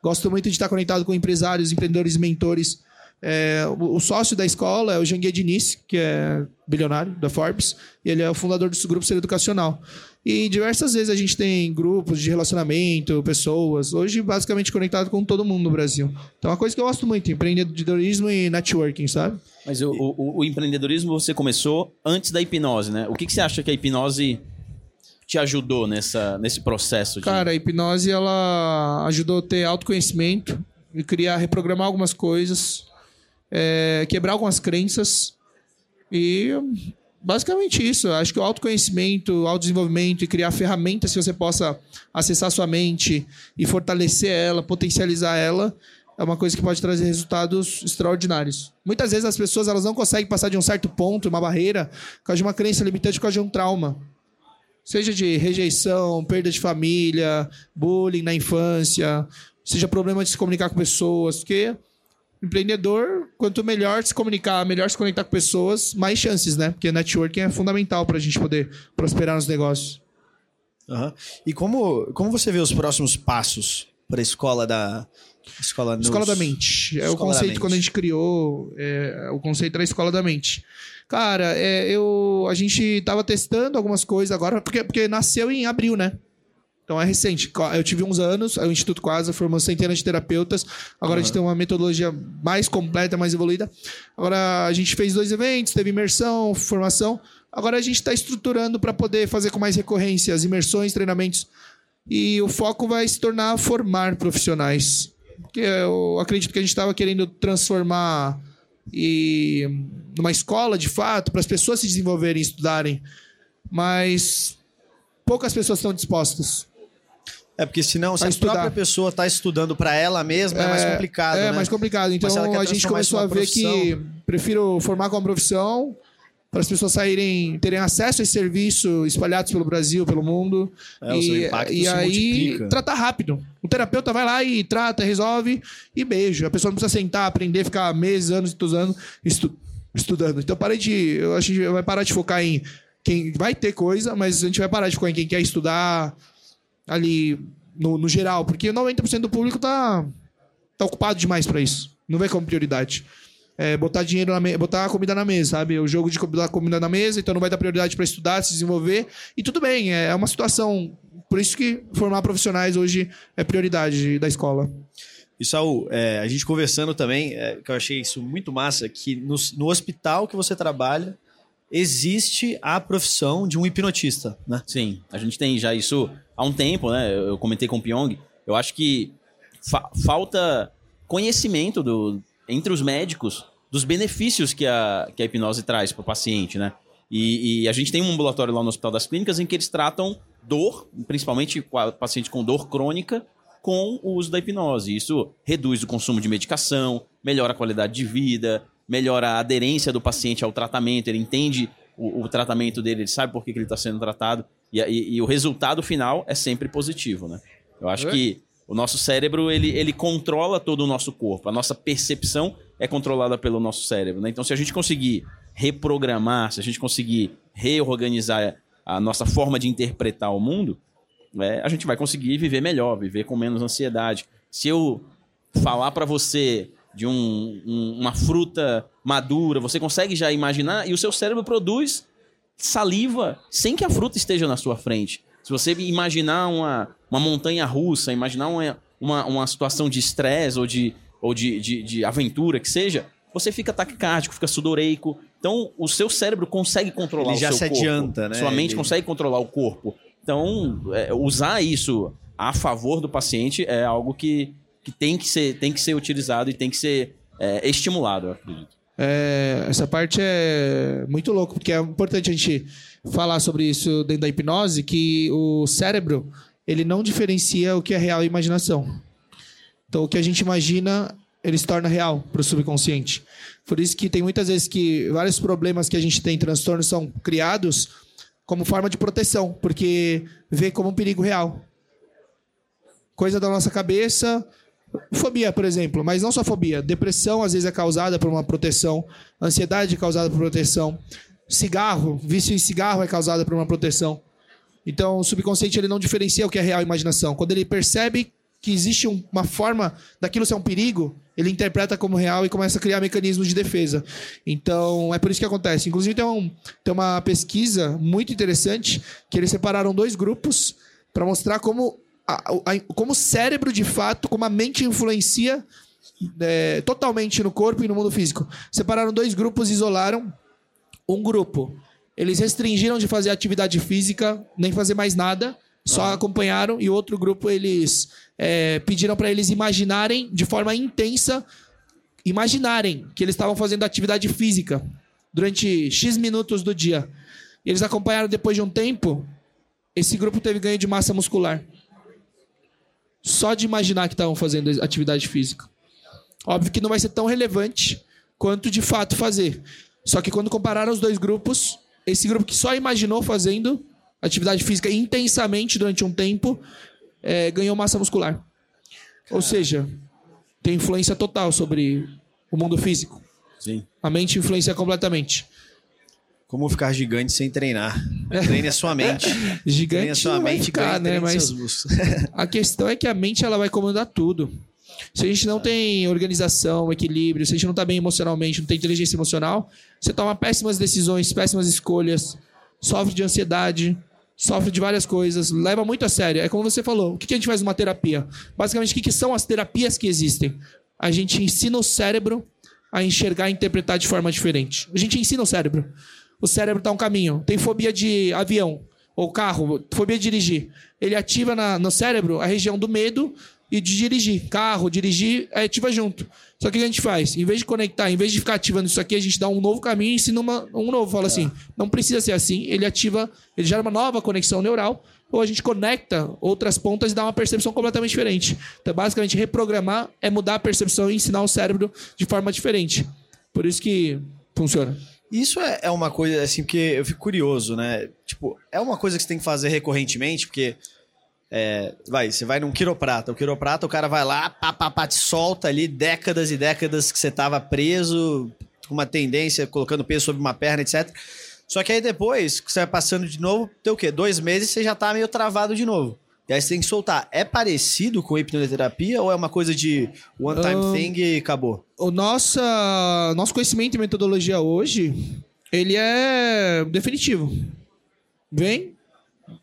Gosto muito de estar conectado com empresários, empreendedores, mentores é, o, o, sócio da escola é o Janguier Diniz, que é bilionário da Forbes, e ele é o fundador do grupo Ser Educacional. E diversas vezes a gente tem grupos de relacionamento, pessoas, hoje basicamente conectado com todo mundo no Brasil. Então é uma coisa que eu gosto muito, empreendedorismo e networking, sabe? Mas o, o, o empreendedorismo você começou antes da hipnose, né? O que, que você acha que a hipnose te ajudou nessa, nesse processo? De... Cara, a hipnose ela ajudou a ter autoconhecimento e criar, reprogramar algumas coisas, é, quebrar algumas crenças e basicamente isso. Acho que o autoconhecimento, o autodesenvolvimento e criar ferramentas que você possa acessar sua mente e fortalecer ela, potencializar ela, é uma coisa que pode trazer resultados extraordinários. Muitas vezes as pessoas elas não conseguem passar de um certo ponto, uma barreira, por causa de uma crença limitante, por causa de um trauma. Seja de rejeição, perda de família, bullying na infância, seja problema de se comunicar com pessoas, porque empreendedor, quanto melhor se comunicar, melhor se conectar com pessoas, mais chances, né? Porque networking é fundamental para a gente poder prosperar nos negócios. Uhum. E como, como você vê os próximos passos para a escola da escola, nos... escola da mente? É escola o conceito quando a gente criou é, o conceito da escola da mente. Cara, é, eu a gente estava testando algumas coisas agora porque, porque nasceu em abril, né? Então é recente. Eu tive uns anos, o Instituto Quasa formou centenas de terapeutas. Agora uhum. a gente tem uma metodologia mais completa, mais evoluída. Agora a gente fez dois eventos, teve imersão, formação. Agora a gente está estruturando para poder fazer com mais recorrência as imersões, treinamentos. E o foco vai se tornar formar profissionais. Eu acredito que a gente estava querendo transformar e numa escola de fato para as pessoas se desenvolverem, estudarem. Mas poucas pessoas estão dispostas. É, porque senão, se a estudar. própria pessoa está estudando para ela mesma, é, é, mais complicado. É né? mais complicado. Então a gente começou a ver que prefiro formar com uma profissão para as pessoas saírem, terem acesso a esse serviço espalhados pelo Brasil, pelo mundo. É, e, e aí multiplica. tratar rápido. O terapeuta vai lá e trata, resolve e beijo. A pessoa não precisa sentar, aprender, ficar meses, anos, anos estu estudando. Então parei de. Eu acho que vai parar de focar em quem vai ter coisa, mas a gente vai parar de focar em quem quer estudar ali no, no geral, porque 90% do público tá, tá ocupado demais para isso. Não vê como prioridade. É, botar dinheiro na me... botar comida na mesa, sabe? O jogo de botar comida na mesa, então não vai dar prioridade para estudar, se desenvolver. E tudo bem, é uma situação. Por isso que formar profissionais hoje é prioridade da escola. E Saul, é, a gente conversando também, é, que eu achei isso muito massa, que no, no hospital que você trabalha, existe a profissão de um hipnotista, né? Sim, a gente tem já isso há um tempo, né? Eu comentei com o Pyong. Eu acho que fa falta conhecimento do, entre os médicos dos benefícios que a, que a hipnose traz para o paciente, né? E, e, a gente tem um ambulatório lá no Hospital das Clínicas em que eles tratam dor, principalmente paciente com dor crônica, com o uso da hipnose. Isso reduz o consumo de medicação, melhora a qualidade de vida, melhora a aderência do paciente ao tratamento, ele entende o, o tratamento dele, ele sabe por que, que ele está sendo tratado, e, e, e, o resultado final é sempre positivo, né? Eu acho que o nosso cérebro, ele, ele controla todo o nosso corpo. A nossa percepção é controlada pelo nosso cérebro. Né? Então, se a gente conseguir reprogramar, se a gente conseguir reorganizar a nossa forma de interpretar o mundo, é, a gente vai conseguir viver melhor, viver com menos ansiedade. Se eu falar para você de um, um, uma fruta madura, você consegue já imaginar e o seu cérebro produz saliva sem que a fruta esteja na sua frente. Se você imaginar uma, uma montanha russa, imaginar uma, uma, uma situação de estresse ou, de, ou de, de, de aventura que seja, você fica taquicárdico, fica sudoreico. Então, o seu cérebro consegue controlar Ele o já seu se corpo. adianta, né? Sua mente Ele- consegue controlar o corpo. Então, é, usar isso a favor do paciente é algo que, que, tem, que ser, tem que ser utilizado e tem que ser é, estimulado, eu acredito. É, essa parte é muito louco, porque é importante a gente falar sobre isso dentro da hipnose, que o cérebro, ele não diferencia o que é real e imaginação. Então, o que a gente imagina, ele se torna real para o subconsciente. Por isso que tem muitas vezes que vários problemas que a gente tem, transtornos, são criados como forma de proteção, porque vê como um perigo real. Coisa da nossa cabeça, Fobia, por exemplo, mas não só fobia. Depressão às vezes é causada por uma proteção, ansiedade é causada por proteção, cigarro, vício em cigarro é causada por uma proteção. Então, o subconsciente ele não diferencia o que é real e imaginação. Quando ele percebe que existe um- uma forma daquilo ser um perigo, ele interpreta como real e começa a criar mecanismos de defesa. Então, é por isso que acontece. Inclusive, tem, um- tem uma pesquisa muito interessante que eles separaram dois grupos para mostrar como, a- a- como o cérebro, de fato, como a mente influencia é, totalmente no corpo e no mundo físico. Separaram dois grupos isolaram um grupo. Eles restringiram de fazer atividade física, nem fazer mais nada, só acompanharam, e o outro grupo eles é, pediram para eles imaginarem de forma intensa, imaginarem que eles estavam fazendo atividade física durante X minutos do dia. E eles acompanharam depois de um tempo, esse grupo teve ganho de massa muscular. Só de imaginar que estavam fazendo atividade física. Óbvio que não vai ser tão relevante quanto de fato fazer. Só que quando compararam os dois grupos, esse grupo que só imaginou fazendo atividade física intensamente durante um tempo, eh, ganhou massa muscular. Ou seja, tem influência total sobre o mundo físico. Sim. A mente influencia completamente. Como ficar gigante sem treinar? Treine a sua mente. Treine a Gigante sua mente, ficar, treine né? Mas. A questão é que a mente ela vai comandar tudo. Se a gente não tem organização, equilíbrio, se a gente não está bem emocionalmente, não tem inteligência emocional, você toma péssimas decisões, péssimas escolhas, sofre de ansiedade, sofre de várias coisas, leva muito a sério. É como você falou, o que a gente faz numa terapia? Basicamente, o que são as terapias que existem? A gente ensina o cérebro a enxergar e interpretar de forma diferente. A gente ensina o cérebro. O cérebro está um caminho. Tem fobia de avião ou carro, fobia de dirigir. Ele ativa na- no cérebro a região do medo e de dirigir. Carro, dirigir, é, ativa junto. Só que o que a gente faz? Em vez de conectar, em vez de ficar ativando isso aqui, a gente dá um novo caminho e ensina uma- um novo. Fala assim, não precisa ser assim. Ele ativa, ele gera uma nova conexão neural, ou a gente conecta outras pontas e dá uma percepção completamente diferente. Então, basicamente, reprogramar é mudar a percepção e ensinar o cérebro de forma diferente. Por isso que funciona. Isso é, é uma coisa, assim, porque eu fico curioso, né? Tipo, é uma coisa que você tem que fazer recorrentemente, porque. é, vai, você vai num quiroprata. O quiroprata, o cara vai lá, pá, pá, pá, te solta ali décadas e décadas que você tava preso, com uma tendência, colocando peso sobre uma perna, etc. Só que aí depois, que você vai passando de novo, tem o quê? Dois meses você já tá meio travado de novo. E aí você tem que soltar. É parecido com hipnoterapia ou é uma coisa de one time Ahn, thing e acabou? o nossa, nosso conhecimento e metodologia hoje, ele é definitivo. Vem,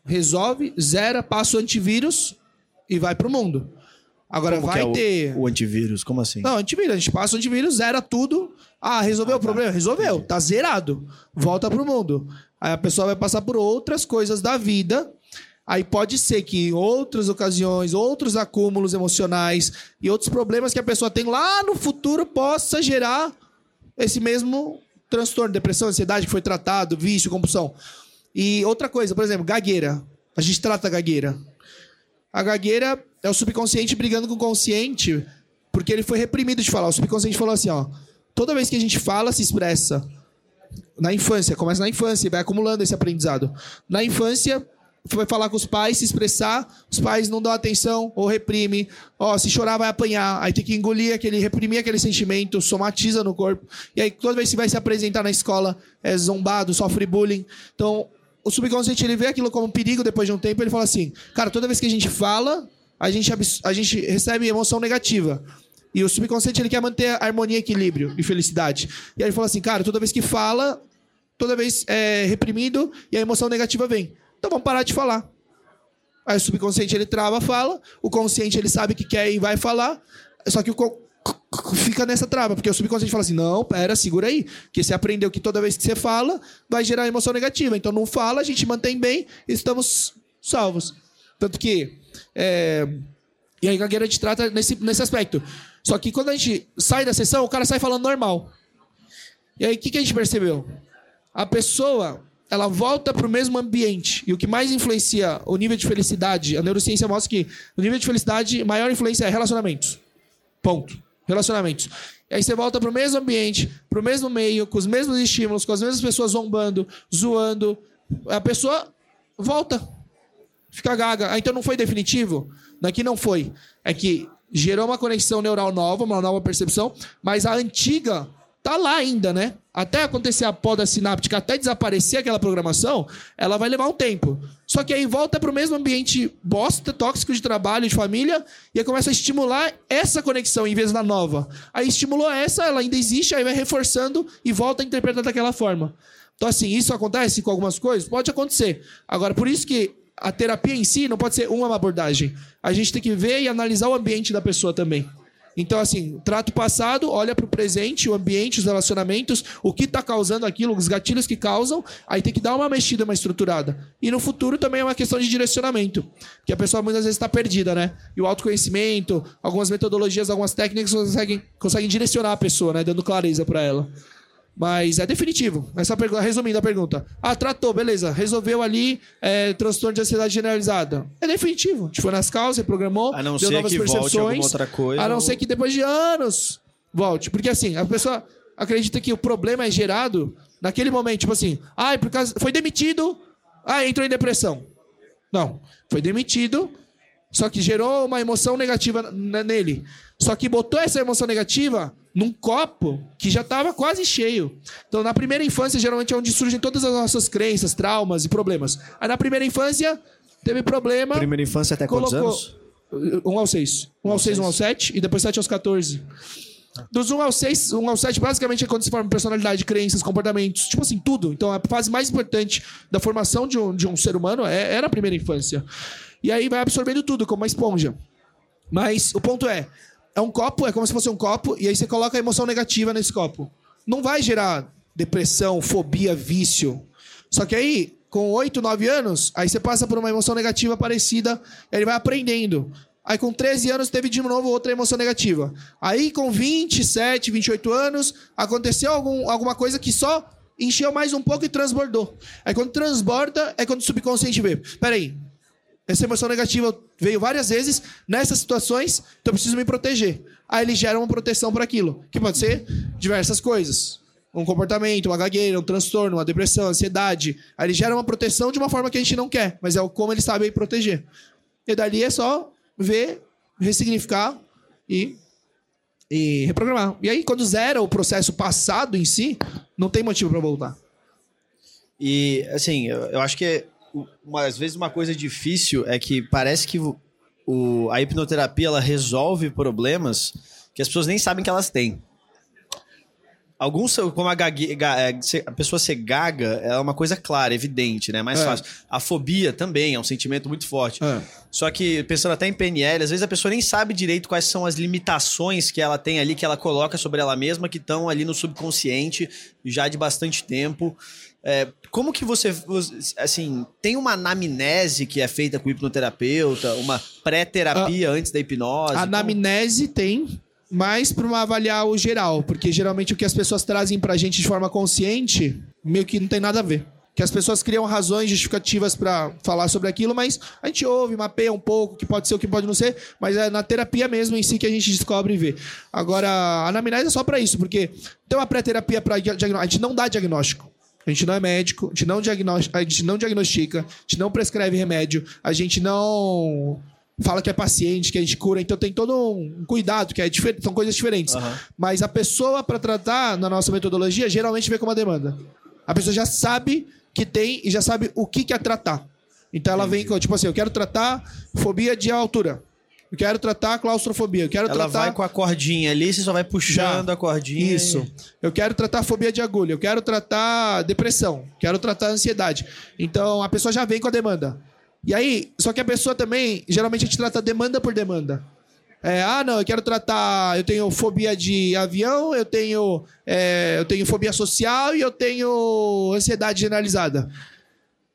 resolve, zera, passa o antivírus e vai pro mundo. Agora Como vai é o- ter. o antivírus? Como assim? Não, antivírus, a gente passa o antivírus, zera tudo. Ah, resolveu o problema? Resolveu, tá zerado. Volta pro mundo. Aí a pessoa vai passar por outras coisas da vida. Aí pode ser que em outras ocasiões, outros acúmulos emocionais e outros problemas que a pessoa tem lá no futuro possa gerar esse mesmo transtorno, depressão, ansiedade que foi tratado, vício, compulsão. E outra coisa, por exemplo, gagueira. A gente trata a gagueira. A gagueira é o subconsciente brigando com o consciente porque ele foi reprimido de falar. O subconsciente falou assim, ó. Toda vez que a gente fala, se expressa. Na infância, começa na infância vai acumulando esse aprendizado. Na infância, foi falar com os pais, se expressar, os pais não dão atenção ou reprime. Ó, se chorar vai apanhar, aí tem que engolir aquele, reprimir aquele sentimento, somatiza no corpo. E aí toda vez que vai se apresentar na escola é zombado, sofre bullying. Então, o subconsciente ele vê aquilo como um perigo depois de um tempo, ele fala assim: "Cara, toda vez que a gente fala, a gente a gente recebe emoção negativa. E o subconsciente ele quer manter harmonia, equilíbrio e felicidade. E aí ele fala assim, cara, toda vez que fala, toda vez é reprimido e a emoção negativa vem. Então vamos parar de falar. Aí o subconsciente ele trava, fala, o consciente ele sabe que quer e vai falar, só que o fica nessa trava, porque o subconsciente fala assim: "Não, pera, segura aí, que você aprendeu que toda vez que você fala, vai gerar emoção negativa. Então não fala, a gente mantém bem, estamos salvos". Tanto que é, e aí a Gagueira te trata nesse, nesse aspecto. Só que quando a gente sai da sessão, o cara sai falando normal. E aí o que, que a gente percebeu? A pessoa ela volta para o mesmo ambiente. E o que mais influencia o nível de felicidade, a neurociência mostra que o nível de felicidade, maior influência é relacionamentos. Ponto. Relacionamentos. E aí você volta para o mesmo ambiente, para o mesmo meio, com os mesmos estímulos, com as mesmas pessoas zombando, zoando. A pessoa volta. Fica gaga. Ah, então não foi definitivo? Daqui não foi. É que gerou uma conexão neural nova, uma nova percepção, mas a antiga tá lá ainda, né? Até acontecer a poda sináptica, até desaparecer aquela programação, ela vai levar um tempo. Só que aí volta para o mesmo ambiente bosta, tóxico de trabalho, de família, e aí começa a estimular essa conexão em vez da nova. Aí estimulou essa, ela ainda existe, aí vai reforçando e volta a interpretar daquela forma. Então, assim, isso acontece com algumas coisas? Pode acontecer. Agora, por isso que a terapia em si não pode ser uma abordagem. A gente tem que ver e analisar o ambiente da pessoa também. Então, assim, trato passado, olha para o presente, o ambiente, os relacionamentos, o que está causando aquilo, os gatilhos que causam, aí tem que dar uma mexida, uma estruturada. E no futuro também é uma questão de direcionamento, que a pessoa muitas vezes está perdida, né? E o autoconhecimento, algumas metodologias, algumas técnicas conseguem, conseguem direcionar a pessoa, né? Dando clareza para ela. Mas é definitivo. Essa pergunta, resumindo a pergunta. Ah, tratou, beleza. Resolveu ali é, transtorno de ansiedade generalizada. É definitivo. A gente foi nas causas, reprogramou, a não deu ser novas que percepções. Volte outra coisa, a não ou... ser que depois de anos volte. Porque assim, a pessoa acredita que o problema é gerado naquele momento. Tipo assim, ah, por causa, foi demitido, ah, entrou em depressão. Não. Foi demitido, só que gerou uma emoção negativa nele. Só que botou essa emoção negativa num copo que já estava quase cheio. Então, na primeira infância, geralmente é onde surgem todas as nossas crenças, traumas e problemas. Aí, na primeira infância, teve problema. Primeira infância até quantos anos? Um ao seis. Um ao seis, um ao sete, e depois sete aos 14. Dos 1 ao 6, 1 ao 7, basicamente é quando se forma personalidade, crenças, comportamentos, tipo assim, tudo. Então a fase mais importante da formação de um, de um ser humano é, é na primeira infância. E aí vai absorvendo tudo, como uma esponja. Mas o ponto é, é um copo, é como se fosse um copo, e aí você coloca a emoção negativa nesse copo. Não vai gerar depressão, fobia, vício. Só que aí, com 8, 9 anos, aí você passa por uma emoção negativa parecida, ele vai aprendendo. Aí com 13 anos teve de novo outra emoção negativa. Aí com 27, 28 anos, aconteceu algum, alguma coisa que só encheu mais um pouco e transbordou. Aí quando transborda, é quando o subconsciente vê. Peraí, essa emoção negativa veio várias vezes nessas situações, então eu preciso me proteger. Aí ele gera uma proteção para aquilo, que pode ser diversas coisas. Um comportamento, uma gagueira, um transtorno, uma depressão, ansiedade. Aí ele gera uma proteção de uma forma que a gente não quer, mas é como ele sabe proteger. E dali é só ver, ressignificar e, e reprogramar. E aí, quando zera o processo passado em si, não tem motivo para voltar. E, assim, eu, eu acho que uma, às vezes uma coisa difícil é que parece que o, a hipnoterapia ela resolve problemas que as pessoas nem sabem que elas têm. Alguns, como a, gague, é, a pessoa ser gaga, é uma coisa clara, evidente, né? Mais é. fácil. A fobia também é um sentimento muito forte. É. Só que, pensando até em PNL, às vezes a pessoa nem sabe direito quais são as limitações que ela tem ali, que ela coloca sobre ela mesma, que estão ali no subconsciente já de bastante tempo. É, como que você, assim, tem uma anamnese que é feita com o hipnoterapeuta, uma pré-terapia uh, antes da hipnose? A anamnese tem, mas para avaliar o geral, porque geralmente o que as pessoas trazem para a gente de forma consciente, meio que não tem nada a ver. Que as pessoas criam razões justificativas para falar sobre aquilo, mas a gente ouve, mapeia um pouco, que pode ser o que pode não ser, mas é na terapia mesmo em si que a gente descobre e vê. Agora, a anamnese é só para isso, porque tem uma pré-terapia para diagnóstico. A gente não dá diagnóstico. A gente não é médico, a gente não, diagnos- a gente não diagnostica, a gente não prescreve remédio, a gente não fala que é paciente, que a gente cura. Então tem todo um cuidado, que é são coisas diferentes. Aham. Mas a pessoa, para tratar na nossa metodologia, geralmente vem com uma demanda. A pessoa já sabe que tem e já sabe o que quer tratar. Então ela vem com, tipo assim, eu quero tratar fobia de altura. Eu quero tratar claustrofobia. Eu quero Ela tratar vai com a cordinha ali, você só vai puxando Já. a cordinha. isso. Eu quero tratar fobia de agulha, eu quero tratar depressão, quero tratar ansiedade. Então a pessoa já vem com a demanda. E aí, só que a pessoa também, geralmente a gente trata demanda por demanda. É, ah, não, eu quero tratar. Eu tenho fobia de avião, eu tenho, é, eu tenho fobia social e eu tenho ansiedade generalizada.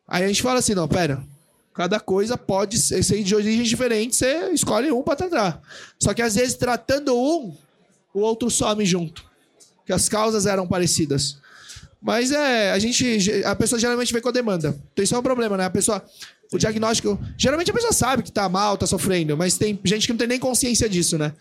Aí a gente fala assim: não, pera. Cada coisa pode ser de origens diferentes, você escolhe um para tratar. Só que às vezes, tratando um, o outro some junto. Que as causas eram parecidas. Mas é, a gente. A pessoa geralmente vem com a demanda. Então isso é um problema, né? A pessoa. O diagnóstico. Geralmente a pessoa sabe que tá mal, tá sofrendo, mas tem gente que não tem nem consciência disso, né?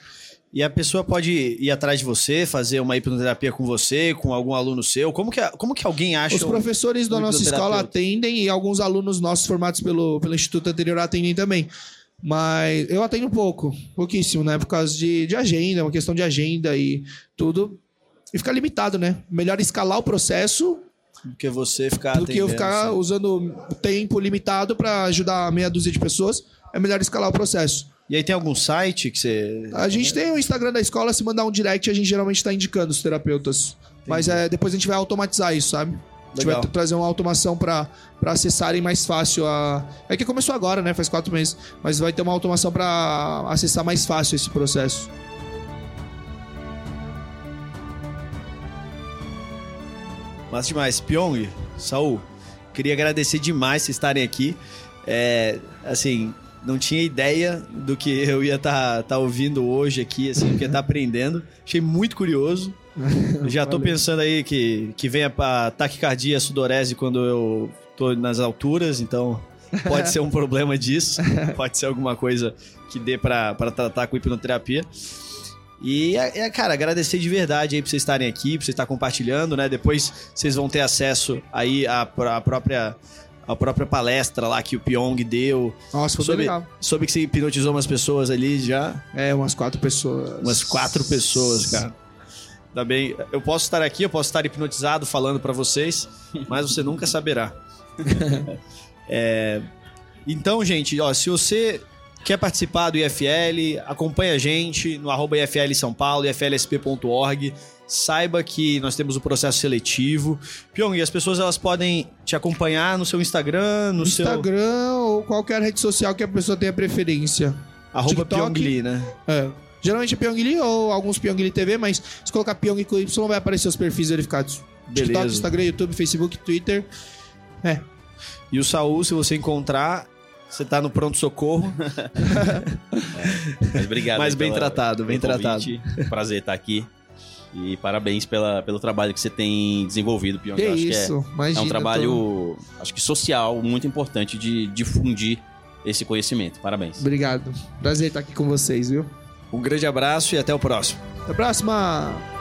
E a pessoa pode ir atrás de você, fazer uma hipnoterapia com você, com algum aluno seu. Como que, como que alguém acha. Os um- professores da um nossa escola atendem e alguns alunos nossos formados pelo, pelo Instituto Anterior atendem também. Mas eu atendo pouco, pouquíssimo, né? Por causa de, de agenda, uma questão de agenda e tudo. E fica limitado, né? Melhor escalar o processo do que você ficar do que eu ficar assim. usando tempo limitado para ajudar meia dúzia de pessoas. É melhor escalar o processo. E aí tem algum site que você. A gente tem o Instagram da escola, se mandar um direct, a gente geralmente está indicando os terapeutas. Mas é, depois a gente vai automatizar isso, sabe? A gente Legal. vai trazer uma automação para acessarem mais fácil a. É que começou agora, né? Faz quatro meses. Mas vai ter uma automação para acessar mais fácil esse processo. Massa demais. Pyong, Saul, queria agradecer demais vocês estarem aqui. É, assim, não tinha ideia do que eu ia estar ouvindo hoje aqui, assim, que ia estar aprendendo. Achei muito curioso. Já tô Valeu. pensando aí que, que venha pra taquicardia, sudorese quando eu tô nas alturas, então pode ser um problema disso. Pode ser alguma coisa que dê pra tratar com hipnoterapia. E, é, é, cara, agradecer de verdade aí pra vocês estarem aqui, pra vocês estarem compartilhando, né? Depois vocês vão ter acesso aí à, à própria, à própria palestra lá que o Pyong deu. Nossa, foi Sobre, legal. sobre que você hipnotizou umas pessoas ali já. É, umas quatro pessoas. Umas quatro pessoas, cara. Ainda bem, eu posso estar aqui, eu posso estar hipnotizado falando pra vocês, mas você nunca saberá. É, então, gente, ó, se você quer participar do IFL, acompanha a gente no arroba IFL São Paulo, iflsp.org. Saiba que nós temos o processo seletivo. Pyong, e as pessoas elas podem te acompanhar no seu Instagram, no seu Instagram ou qualquer rede social que a pessoa tenha preferência. arroba TikTok. Pyongli, né? É. Geralmente é Pyongli ou alguns Pyongli TV, mas se colocar Pyong com Y vai aparecer os perfis verificados. TikTok, Beleza. Instagram, YouTube, Facebook, Twitter. É. E o Saul, se você encontrar, você tá no pronto-socorro. Mas obrigado. Mas bem tratado, bem pelo convite. Prazer estar aqui. E parabéns pela, pelo trabalho que você tem desenvolvido, Pyong. Que Eu acho isso, que é, imagina. é um tô- trabalho, acho que social, muito importante de difundir esse conhecimento. Parabéns. Obrigado. Prazer estar aqui com vocês, viu? Um grande abraço e até o próximo. Até a próxima!